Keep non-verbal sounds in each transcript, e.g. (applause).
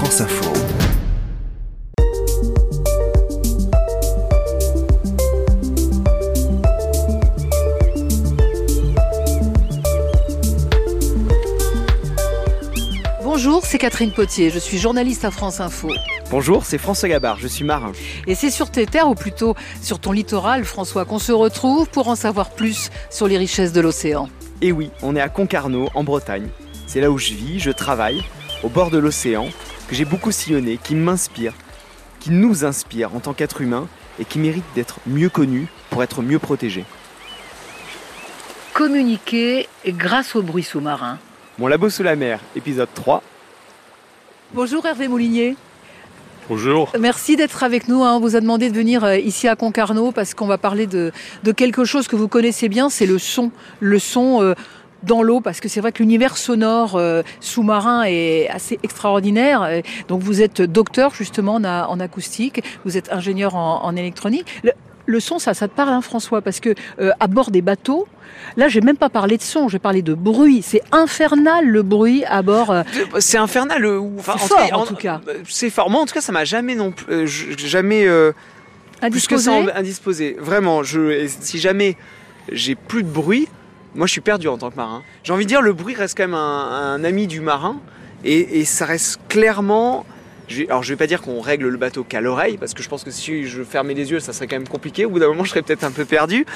France Info. Bonjour, c'est Catherine Potier, je suis journaliste à France Info. Bonjour, c'est François Gabard, je suis marin. Et c'est sur tes terres, ou plutôt sur ton littoral, François, qu'on se retrouve pour en savoir plus sur les richesses de l'océan. Et oui, on est à Concarneau, en Bretagne. C'est là où je vis, je travaille, au bord de l'océan, que j'ai beaucoup sillonné, qui m'inspire, qui nous inspire en tant qu'être humain et qui mérite d'être mieux connu pour être mieux protégé. Communiquer grâce au bruit sous-marin. Mon labo sous la mer, épisode 3. Bonjour Hervé Moulinier. Bonjour. Merci d'être avec nous. hein. On vous a demandé de venir euh, ici à Concarneau parce qu'on va parler de, de quelque chose que vous connaissez bien, c'est le son. Le son euh, dans l'eau, parce que c'est vrai que l'univers sonore euh, sous-marin est assez extraordinaire. Donc vous êtes docteur justement en, en acoustique, vous êtes ingénieur en, en électronique. Le, le son, ça, ça te parle, hein, François, parce que euh, à bord des bateaux, là, j'ai même pas parlé de son, j'ai paré de bruit. C'est infernal le bruit à bord. euh, C'est infernal. euh, enfin, C'est fort, en tout cas. C'est fort. Moi, en tout cas, ça m'a jamais non plus, jamais euh, plus que ça indisposé. en- indisposé. Vraiment, je, si jamais j'ai plus de bruit, moi je suis perdu en tant que marin. J'ai envie de dire, le bruit reste quand même un, ami du marin et, ça reste clairement. alors je vais pas dire qu'on règle le bateau qu'à l'oreille parce que je pense que si je fermais les yeux ça serait quand même compliqué. Au bout d'un moment je serais peut-être un peu perdu.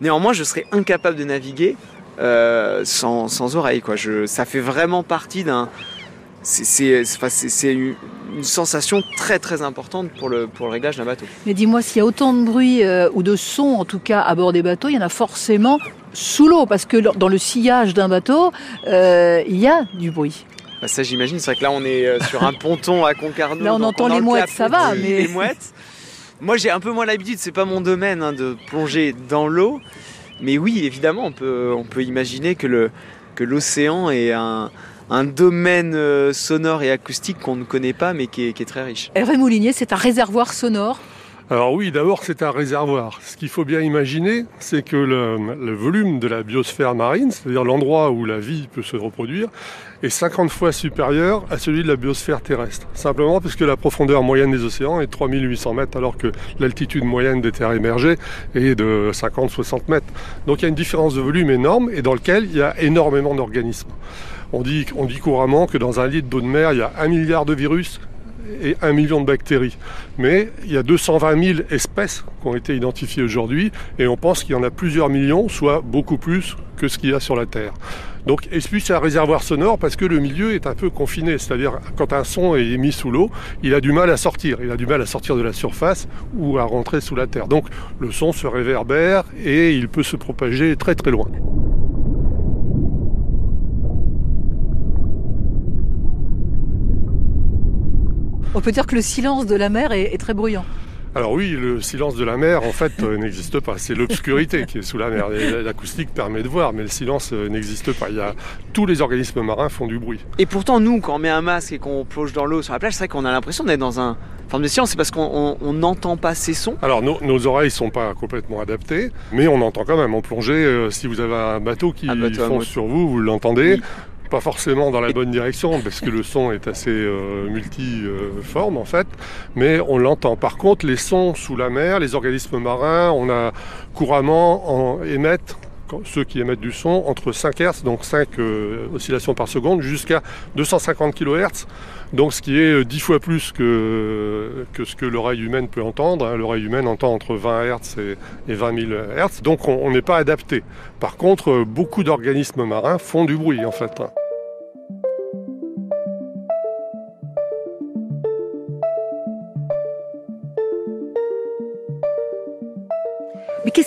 Néanmoins je serais incapable de naviguer euh, sans, sans oreille quoi. Ça fait vraiment partie d'un c'est- une, sensation très très importante pour le, pour le réglage d'un bateau. Mais dis-moi, s'il y a autant de bruit euh, ou de son, en tout cas, à bord des bateaux, il y en a forcément sous l'eau, parce que dans le sillage d'un bateau, euh, il y a du bruit. Bah, ça j'imagine, c'est vrai que là on est euh, sur un (laughs) ponton à Concarneau. Là, on entend les le mouettes, ça va, mais- Les mouettes. Moi j'ai un peu moins l'habitude, c'est pas mon domaine hein, de plonger dans l'eau. Mais oui, évidemment, on peut, on peut imaginer que le que l'océan est un, un domaine euh, sonore et acoustique qu'on ne connaît pas mais qui est, qui est très riche. Hervé Moulinier, c'est un réservoir sonore. Alors oui, d'abord c'est un réservoir. Ce qu'il faut bien imaginer, c'est que le, volume de la biosphère marine, c'est-à-dire l'endroit où la vie peut se reproduire, est 50 fois supérieur à celui de la biosphère terrestre. Simplement parce que la profondeur moyenne des océans est 3800 mètres, alors que l'altitude moyenne des terres émergées est de 50-60 mètres. Donc il y a une différence de volume énorme et dans lequel il y a énormément d'organismes. On dit, on dit couramment que dans un litre d'eau de mer, il y a un milliard de virus et un million de bactéries. Mais il y a 220 000 espèces qui ont été identifiées aujourd'hui et on pense qu'il y en a plusieurs millions, soit beaucoup plus que ce qu'il y a sur la Terre. Donc, et puis c'est un réservoir sonore parce que le milieu est un peu confiné, c'est-à-dire quand un son est émis sous l'eau, il a du mal à sortir, il a du mal à sortir de la surface ou à rentrer sous la terre. Donc le son se réverbère et il peut se propager très très loin. On peut dire que le silence de la mer est, est très bruyant. Alors oui, le silence de la mer, en fait, euh, (laughs) n'existe pas. C'est l'obscurité qui est sous la mer. Et L'acoustique permet de voir, mais le silence euh, n'existe pas. Il y a... Tous les organismes marins font du bruit. Et pourtant, nous, quand on met un masque et qu'on plonge dans l'eau sur la plage, c'est vrai qu'on a l'impression d'être dans un forme de silence. C'est parce qu'on on- on n'entend pas ces sons. Alors nos, nos oreilles sont pas complètement adaptées, mais on entend quand même. En plongée, euh, si vous avez un bateau qui Un bateau fonce sur vous, vous l'entendez. Oui. Pas forcément dans la bonne direction, parce que le son est assez euh, multiforme en fait, mais on l'entend. Par contre, les sons sous la mer, les organismes marins, on a couramment en, émettent ceux qui émettent du son entre 5 Hz, donc 5 euh, oscillations par seconde, jusqu'à 250 kHz, donc ce qui est euh, 10 fois plus que, que ce que l'oreille humaine peut entendre. hein. L'oreille humaine entend entre 20 Hz et, et 20 000 Hz, donc on on n'est pas adapté. Par contre, euh, beaucoup d'organismes marins font du bruit en fait. hein.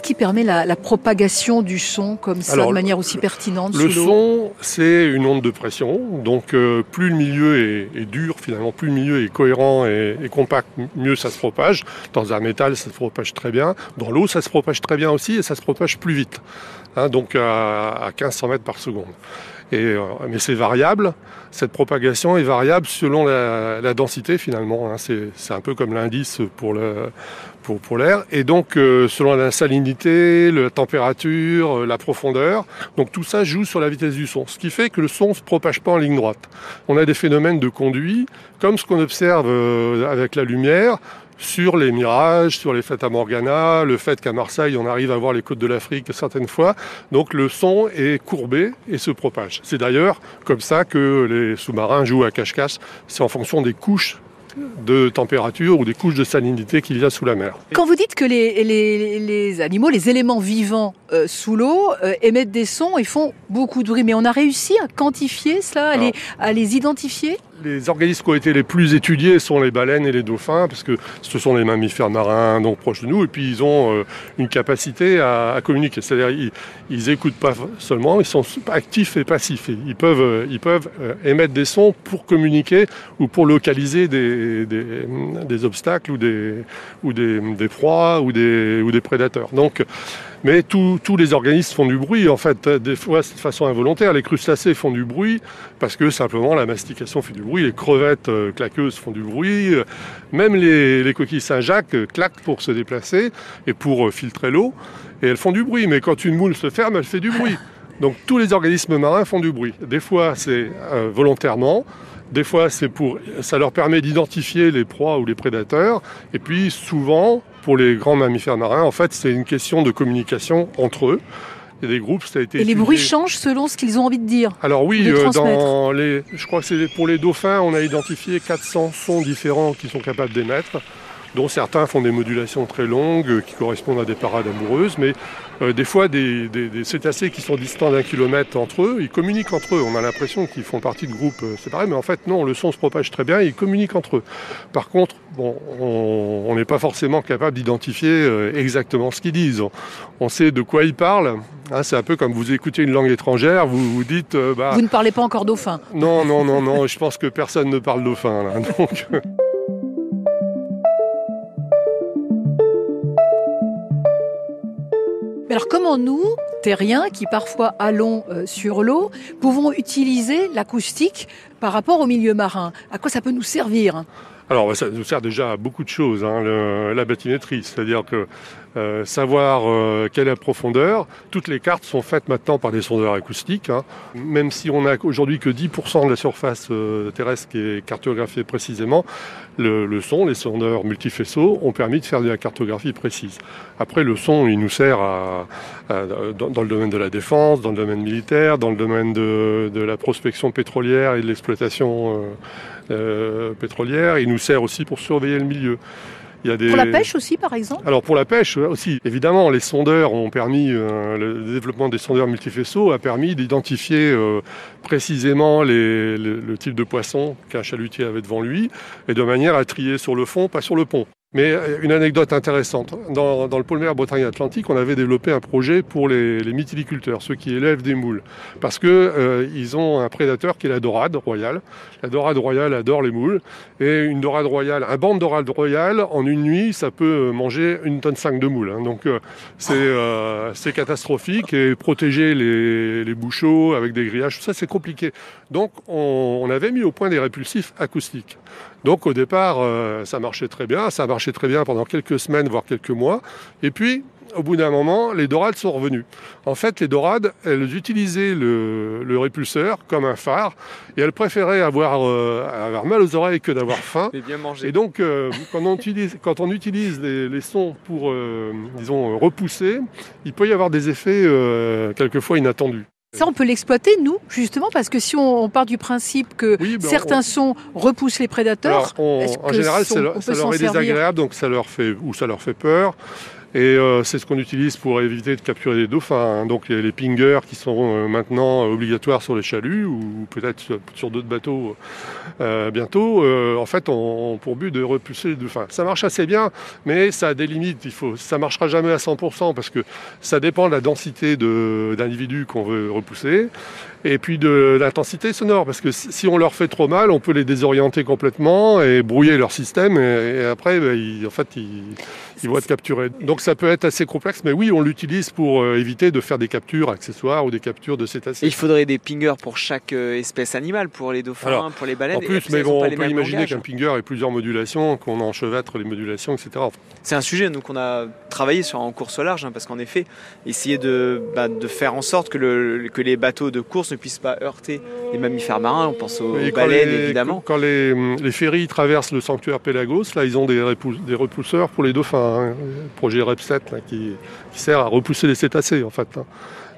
Qui permet la, la propagation du son comme ça, Alors, de manière aussi pertinente Le son, c'est une onde de pression. Donc, euh, plus le milieu est, est dur, finalement, plus le milieu est cohérent et, et compact, mieux ça se propage. Dans un métal, ça se propage très bien. Dans l'eau, ça se propage très bien aussi et ça se propage plus vite. hein, donc à, 1500 mètres par seconde. Et, mais c'est variable, cette propagation est variable selon la, densité finalement. Hein. c'est un peu comme l'indice pour, l'air. Et donc, euh, selon la salinité, la température, euh, la profondeur, donc tout ça joue sur la vitesse du son. Ce qui fait que le son ne se propage pas en ligne droite. On a des phénomènes de conduit, comme ce qu'on observe euh, avec la lumière, sur les mirages, sur les fêtes à Morgana, le fait qu'à Marseille, on arrive à voir les côtes de l'Afrique certaines fois. Donc le son est courbé et se propage. C'est d'ailleurs comme ça que les sous-marins jouent à cache-cache. C'est en fonction des couches de température ou des couches de salinité qu'il y a sous la mer. Quand vous dites que les, les, animaux, les éléments vivants euh, sous l'eau euh, émettent des sons et font beaucoup de bruit, mais on a réussi à quantifier cela, à, les, à les identifier? Les organismes qui ont été les plus étudiés sont les baleines et les dauphins, parce que ce sont les mammifères marins donc proches de nous, et puis ils ont euh, une capacité à, communiquer. C'est-à-dire ils, écoutent pas seulement, ils sont actifs et passifs. ils peuvent, euh, ils peuvent euh, émettre des sons pour communiquer ou pour localiser des, des, obstacles ou des, ou des, des proies ou des, ou des prédateurs. Donc mais tous les organismes font du bruit, en fait, des fois de façon involontaire. Les crustacés font du bruit parce que simplement la mastication fait du bruit, les crevettes euh, claqueuses font du bruit, même les, coquilles Saint-Jacques euh, claquent pour se déplacer et pour euh, filtrer l'eau, et elles font du bruit. Mais quand une moule se ferme, elle fait du bruit. Donc tous les organismes marins font du bruit. Des fois c'est volontairement, des fois c'est pour, ça leur permet d'identifier les proies ou les prédateurs, et puis souvent pour les grands mammifères marins, en fait, c'est une question de communication entre eux. Il y a des groupes, ça a été. Et les bruits changent selon ce qu'ils ont envie de dire. Alors oui, euh, dans les, je crois que c'est pour les dauphins, on a identifié 400 sons différents qu'ils sont capables d'émettre dont certains font des modulations très longues euh, qui correspondent à des parades amoureuses, mais euh, des fois des, cétacés qui sont distants d'un kilomètre entre eux, ils communiquent entre eux. On a l'impression qu'ils font partie de groupes euh, séparés, mais en fait non, le son se propage très bien et ils communiquent entre eux. Par contre, bon, on n'est pas forcément capable d'identifier exactement ce qu'ils disent. On, sait de quoi ils parlent. Hein, c'est un peu comme vous écoutez une langue étrangère, vous vous dites... Bah, vous ne parlez pas encore dauphin Non, non, non, non, je pense que personne ne parle dauphin. Là, (laughs) donc... alors comment nous, terriens, qui parfois allons euh, sur l'eau, pouvons utiliser l'acoustique par rapport au milieu marin À quoi ça peut nous servir? Alors, ça nous sert déjà à beaucoup de choses, hein, la batimétrie, c'est-à-dire que euh, savoir euh, quelle est la profondeur. Toutes les cartes sont faites maintenant par des sondeurs acoustiques. Hein. Même si on n'a aujourd'hui que 10% de la surface euh, terrestre qui est cartographiée précisément, le, son, les sondeurs multifaisceaux ont permis de faire de la cartographie précise. Après, le son, il nous sert dans, le domaine de la défense, dans le domaine militaire, dans le domaine de, de la prospection pétrolière et de l'exploitation pétrolière. Il nous sert aussi pour surveiller le milieu. Pour la pêche aussi, par exemple? Alors pour la pêche aussi, évidemment, les sondeurs ont permis, euh, le développement des sondeurs multifaisceaux a permis d'identifier euh, précisément le, type de poisson qu'un chalutier avait devant lui, et de manière à trier sur le fond, pas sur le pont. Mais euh, une anecdote intéressante, dans, le pôle Bretagne-Atlantique, on avait développé un projet pour les, les mytiliculteurs, ceux qui élèvent des moules, parce que euh, ils ont un prédateur qui est la dorade royale. La dorade royale adore les moules, et une dorade royale, un banc de dorade royale, en une nuit, ça peut manger une tonne 5 de moules. Hein. Donc euh, c'est catastrophique, et protéger les, les bouchots avec des grillages, tout ça c'est compliqué. Donc on, on avait mis au point des répulsifs acoustiques. Donc au départ, euh, ça marchait très bien, ça a marché très bien pendant quelques semaines, voire quelques mois. Et puis, au bout d'un moment, les dorades sont revenues. En fait, les dorades, elles utilisaient le, répulseur comme un phare et elles préféraient avoir, euh, avoir mal aux oreilles que d'avoir faim. Et bien manger. Et donc, euh, quand, on utilise, quand on utilise les, sons pour, disons, repousser, il peut y avoir des effets quelquefois inattendus. Ça, on peut l'exploiter, nous, justement, parce que si on, part du principe que ben, certains sons repoussent les prédateurs, en général, ça, leur est désagréable, donc ça leur fait ou ça leur fait peur. Et euh, c'est ce qu'on utilise pour éviter de capturer des dauphins. Hein. Donc les, pingers qui sont euh, maintenant obligatoires sur les chaluts ou peut-être sur, d'autres bateaux euh, bientôt, en fait, ont, pour but de repousser les dauphins. Ça marche assez bien, mais ça a des limites. Il faut, ça marchera jamais à 100% parce que ça dépend de la densité d'individus qu'on veut repousser et puis de l'intensité sonore, parce que si on leur fait trop mal, on peut les désorienter complètement et brouiller leur système, et, après, ben, en fait, ils, vont être capturés. Donc Donc ça peut être assez complexe, mais oui, on l'utilise pour euh, éviter de faire des captures accessoires ou des captures de cétacés. Et il faudrait des pingers pour chaque euh, espèce animale, pour les dauphins, pour les baleines. En plus, mais bon, on peut imaginer qu'un pinger ait plusieurs modulations, qu'on enchevêtre les modulations, etc. C'est un sujet nous qu'on a travaillé sur en course au large, hein, parce qu'en effet, essayer de, bah, de, faire en sorte que, le, que, les bateaux de course ne puissent pas heurter les mammifères marins. On pense aux baleines, évidemment. Quand les, les, ferries traversent le sanctuaire Pélagos, là, ils ont des, des repousseurs pour les dauphins. Hein. projet REP7 qui, qui, sert à repousser les cétacés, en fait. Hein.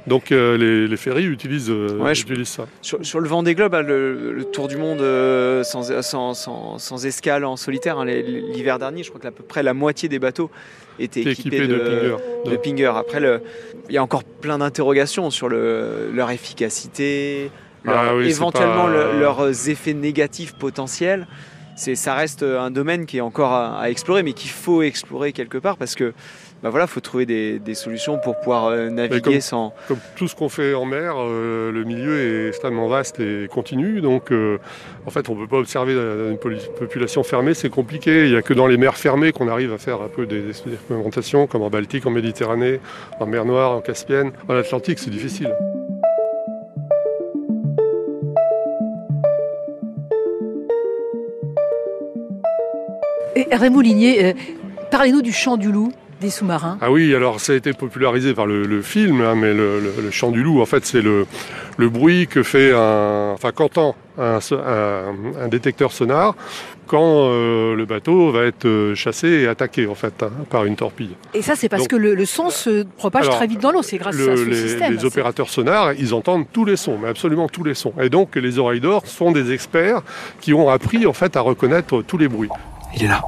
Donc euh, les, les, ferries utilisent, euh, utilisent ça. Sur, sur, le vent des globes, hein, le, le, tour du monde euh, sans, sans, sans, sans, escale en solitaire, l'hiver dernier, je crois qu'à peu près la moitié des bateaux étaient équipés, de, de, pinger. Après, il y a encore plein d'interrogations sur leur efficacité, ah éventuellement leurs effets négatifs potentiels. Ça reste un domaine qui est encore à, explorer, mais qu'il faut explorer quelque part parce que bah voilà, faut trouver des, solutions pour pouvoir euh, naviguer sans. Comme tout ce qu'on fait en mer, euh, le milieu est extrêmement vaste et continu. Donc, euh, en fait, on ne peut pas observer une population fermée, c'est compliqué. Il n'y a que dans les mers fermées qu'on arrive à faire un peu des expérimentations, comme en Baltique, en Méditerranée, en mer Noire, en Caspienne. En Atlantique, c'est difficile. Et Raymond Ligné, parlez-nous du chant du loup des sous-marins Ah oui, alors ça a été popularisé par le, film, hein, mais le, chant du loup, en fait, c'est le, bruit que fait un, enfin qu'entend un, un, détecteur sonar quand euh, le bateau va être euh, chassé et attaqué en fait hein, par une torpille. Et ça, c'est parce que le, son se propage très vite dans l'eau. C'est grâce à ce les, système. Les opérateurs sonars, ils entendent tous les sons, mais absolument tous les sons. Et donc, les oreilles d'or sont des experts qui ont appris en fait à reconnaître tous les bruits. Il est là.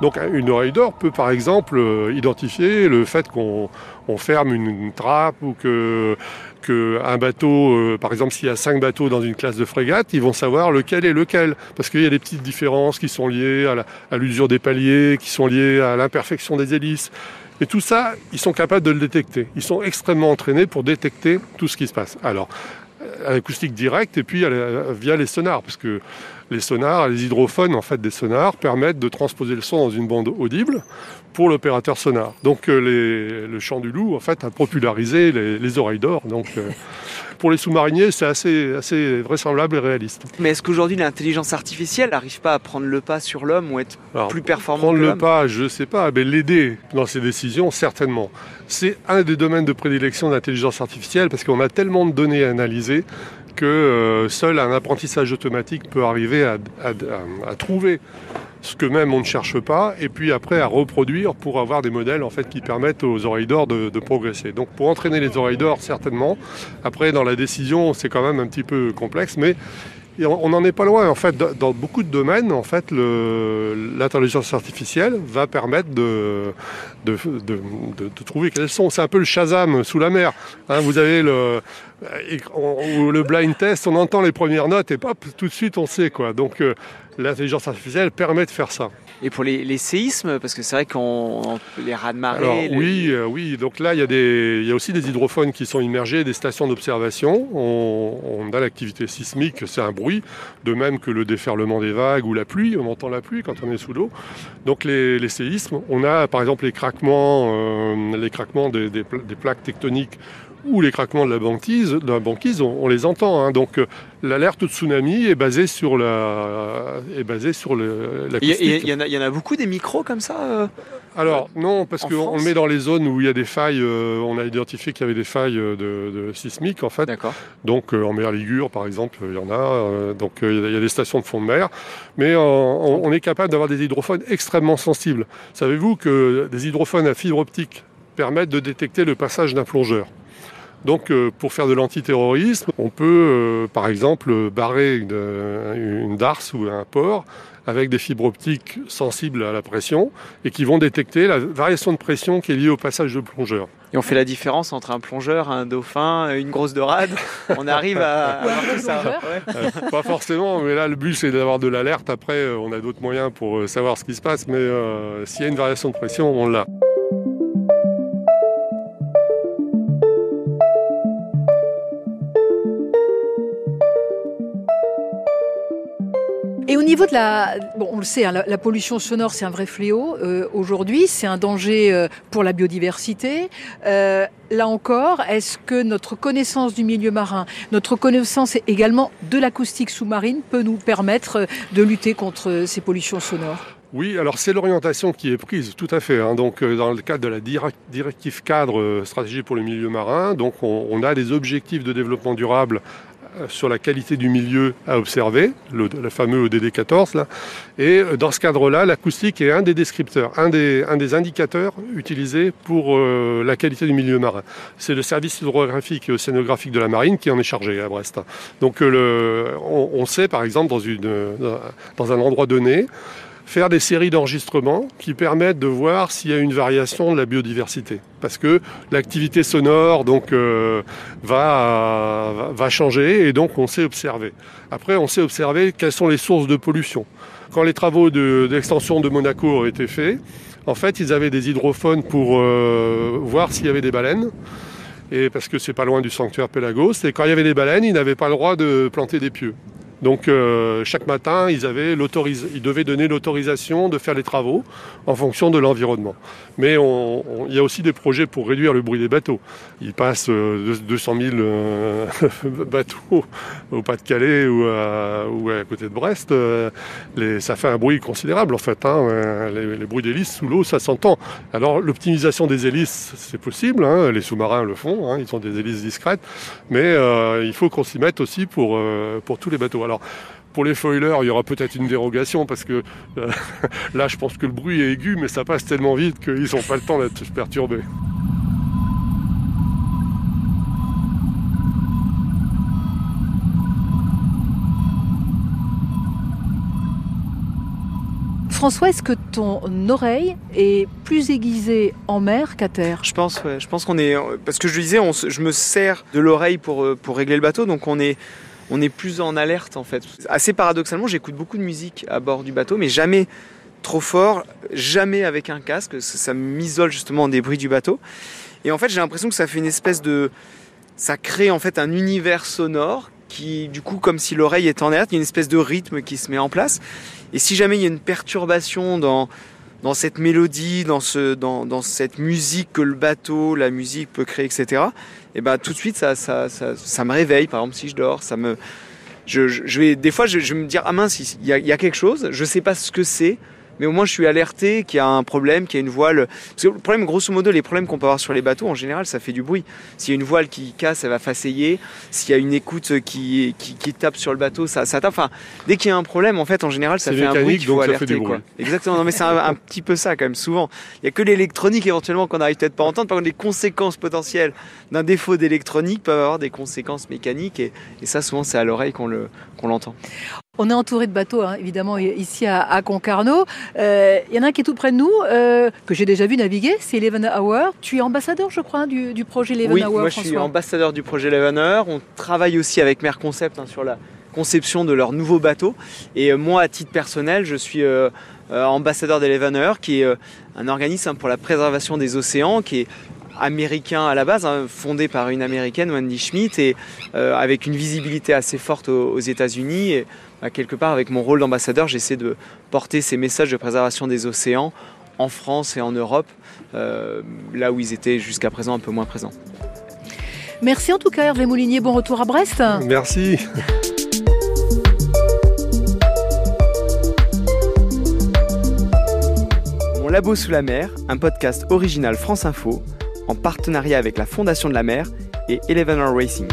Donc une oreille peut par exemple euh, identifier le fait qu'on ferme une, trappe ou que, un bateau, euh, par exemple s'il y a cinq bateaux dans une classe de frégate, ils vont savoir lequel est lequel. Parce qu'il y a des petites différences qui sont liées à l'usure des paliers, qui sont liées à l'imperfection des hélices. Et tout ça, ils sont capables de le détecter. Ils sont extrêmement entraînés pour détecter tout ce qui se passe. Alors, à l'acoustique directe et puis via les sonars, parce que les sonars, les hydrophones en fait des sonars permettent de transposer le son dans une bande audible pour l'opérateur sonar. Donc euh, le chant du loup en fait a popularisé les, oreilles d'or. Donc euh, pour les sous-mariniers, c'est assez, assez vraisemblable et réaliste. Mais est-ce qu'aujourd'hui l'intelligence artificielle n'arrive pas à prendre le pas sur l'homme ou être plus performant Prendre le pas, je ne sais pas, mais l'aider dans ses décisions, certainement. C'est un des domaines de prédilection de l'intelligence artificielle parce qu'on a tellement de données à analyser que euh, seul un apprentissage automatique peut arriver à, trouver ce que même on ne cherche pas, et puis après à reproduire pour avoir des modèles en fait qui permettent aux oreilles d'or de, progresser. Donc pour entraîner les oreilles d'or, certainement. Après, dans la décision, c'est quand même un petit peu complexe, mais on n'en est pas loin. En fait, dans beaucoup de domaines, en fait, l'intelligence artificielle va permettre de, trouver quels sont. C'est un peu le Shazam sous la mer. Hein. vous avez le, le blind test, on entend les premières notes et pop, tout de suite on sait quoi. Donc euh, l'intelligence artificielle permet de faire ça. Et pour les, séismes, parce que c'est vrai qu'on les rats de marée. Oui, euh, oui. Donc là, il y, a des, il y a aussi des hydrophones qui sont immergés, des stations d'observation. On, a l'activité sismique, c'est un bruit, de même que le déferlement des vagues ou la pluie. On entend la pluie quand on est sous l'eau. Donc les, séismes, on a par exemple les craquements, euh, les craquements des plaques tectoniques ou les craquements de la banquise, de la banquise on, les entend. Hein. Donc euh, l'alerte de tsunami est basée sur la, est basée sur le. Il y, y, en a beaucoup des micros comme ça. Euh, Alors non, parce qu'on le met dans les zones où il y a des failles. Euh, on a identifié qu'il y avait des failles de, de sismiques en fait. D'accord. Donc en mer Ligure par exemple, il y en a. donc il y, a des stations de fond de mer, mais on, on est capable d'avoir des hydrophones extrêmement sensibles. Savez-vous que des hydrophones à fibre optique permettent de détecter le passage d'un plongeur? Donc euh, pour faire de l'antiterrorisme, on peut euh, par exemple barrer une, euh, une, darse ou un port avec des fibres optiques sensibles à la pression et qui vont détecter la variation de pression qui est liée au passage de plongeur. Et on fait la différence entre un plongeur, un dauphin, une grosse dorade. On arrive à, (laughs) avoir tout ça. pas forcément, mais là le but c'est d'avoir de l'alerte. Après, on a d'autres moyens pour savoir ce qui se passe, mais s'il y a une variation de pression, on l'a. Niveau de la... On le sait, hein, la, pollution sonore, c'est un vrai fléau. Euh, aujourd'hui, c'est un danger euh, pour la biodiversité. Euh, là encore, est-ce que notre connaissance du milieu marin, notre connaissance également de l'acoustique sous-marine peut nous permettre de lutter contre ces pollutions sonores? Oui, alors c'est l'orientation qui est prise, tout à fait. Hein. Donc, dans le cadre de la directive cadre stratégie pour le milieu marin, donc on, a des objectifs de développement durable sur la qualité du milieu à observer, le, fameux ODD 14. Là. Et euh, dans ce cadre-là, l'acoustique est un des descripteurs, un des, un des indicateurs utilisés pour euh, la qualité du milieu marin. C'est le service hydrographique et océanographique de la marine qui en est chargé à Brest. Donc on, on, sait par exemple dans, une, dans un endroit donné, faire des séries d'enregistrements qui permettent de voir s'il y a une variation de la biodiversité. Parce que l'activité sonore euh, va, changer et donc on sait observer. Après, on sait observer quelles sont les sources de pollution. Quand les travaux d'extension de, Monaco ont été faits, en fait, ils avaient des hydrophones pour euh, voir s'il y avait des baleines. Et parce que c'est pas loin du sanctuaire Pélagos. Et quand il y avait des baleines, ils n'avaient pas le droit de planter des pieux. Donc euh, chaque matin, ils, avaient ils devaient donner l'autorisation de faire les travaux en fonction de l'environnement. Mais il y a aussi des projets pour réduire le bruit des bateaux. Ils passent 200 euh, 000 euh, (laughs) bateaux au Pas-de-Calais ou à, côté de Brest. ça fait un bruit considérable en fait. Hein. Les, bruits d'hélices sous l'eau, ça s'entend. Alors l'optimisation des hélices, c'est possible. Hein. Les sous-marins le font. Hein. Ils ont des hélices discrètes. Mais il faut qu'on s'y mette aussi pour, pour tous les bateaux. Alors, pour les foilers, il y aura peut-être une dérogation parce que euh, (laughs) là, je pense que le bruit est aigu, mais ça passe tellement vite qu'ils n'ont pas le temps d'être perturbés. François, est-ce que ton oreille est plus aiguisée en mer qu'à terre? Je pense, Je pense qu'on est. Parce que je disais, je me sers de l'oreille pour, euh, pour régler le bateau, donc on est on est plus en alerte en fait. Assez paradoxalement, j'écoute beaucoup de musique à bord du bateau, mais jamais trop fort, jamais avec un casque. Ça, m'isole justement des bruits du bateau. Et en fait, j'ai l'impression que ça fait une espèce de. Ça crée en fait un univers sonore qui, du coup, comme si l'oreille est en alerte, il y a une espèce de rythme qui se met en place. Et si jamais il y a une perturbation dans, dans cette mélodie, dans, ce, dans, dans cette musique que le bateau, la musique peut créer, etc., et ben tout de suite ça, ça, ça, me réveille. Par exemple, si je dors, ça me, je, je vais des fois je, vais me dire ah mince, il y, a, y a quelque chose, je sais pas ce que c'est, mais au moins je suis alerté qu'il y a un problème, qu'il y a une voile. Parce que le problème, grosso modo, les problèmes qu'on peut avoir sur les bateaux, en général, ça fait du bruit. S'il y a une voile qui casse, elle va faceiller. S'il y a une écoute qui, qui, qui, tape sur le bateau, ça, ça tape. Enfin, dès qu'il y a un problème, en fait, en général, ça fait un bruit qu'il faut alerter. Quoi. Exactement. Non, mais c'est un, petit peu ça quand même. Souvent, il y a que l'électronique éventuellement qu'on n'arrive peut-être pas à entendre. Par contre, les conséquences potentielles d'un défaut d'électronique peuvent avoir des conséquences mécaniques et, et ça, souvent, c'est à l'oreille qu'on le qu'on l'entend. On est entouré de bateaux, hein, évidemment, ici à, Concarneau. Il euh, y en a un qui est tout près de nous, euh, que j'ai déjà vu naviguer, c'est Eleven Hour. Tu es ambassadeur, je crois, du, projet Eleven oui, Hour, moi je suis ambassadeur du projet Eleven Hour. On travaille aussi avec Merconcept hein, sur la conception de leur nouveau bateau. Et euh, moi, à titre personnel, je suis ambassadeur d'Eleven Hour, qui est un organisme pour la préservation des océans, qui est américain à la base, hein, fondé par une américaine, Wendy Schmidt, et avec une visibilité assez forte aux, aux États-Unis quelque part, avec mon rôle d'ambassadeur, j'essaie de porter ces messages de préservation des océans en France et en Europe, euh, là où ils étaient jusqu'à présent un peu moins présents. Merci en tout cas Hervé Moulinier, bon retour à Brest. Merci. Mon labo sous la mer, un podcast original France Info, en partenariat avec la Fondation de la mer et Eleven Racing.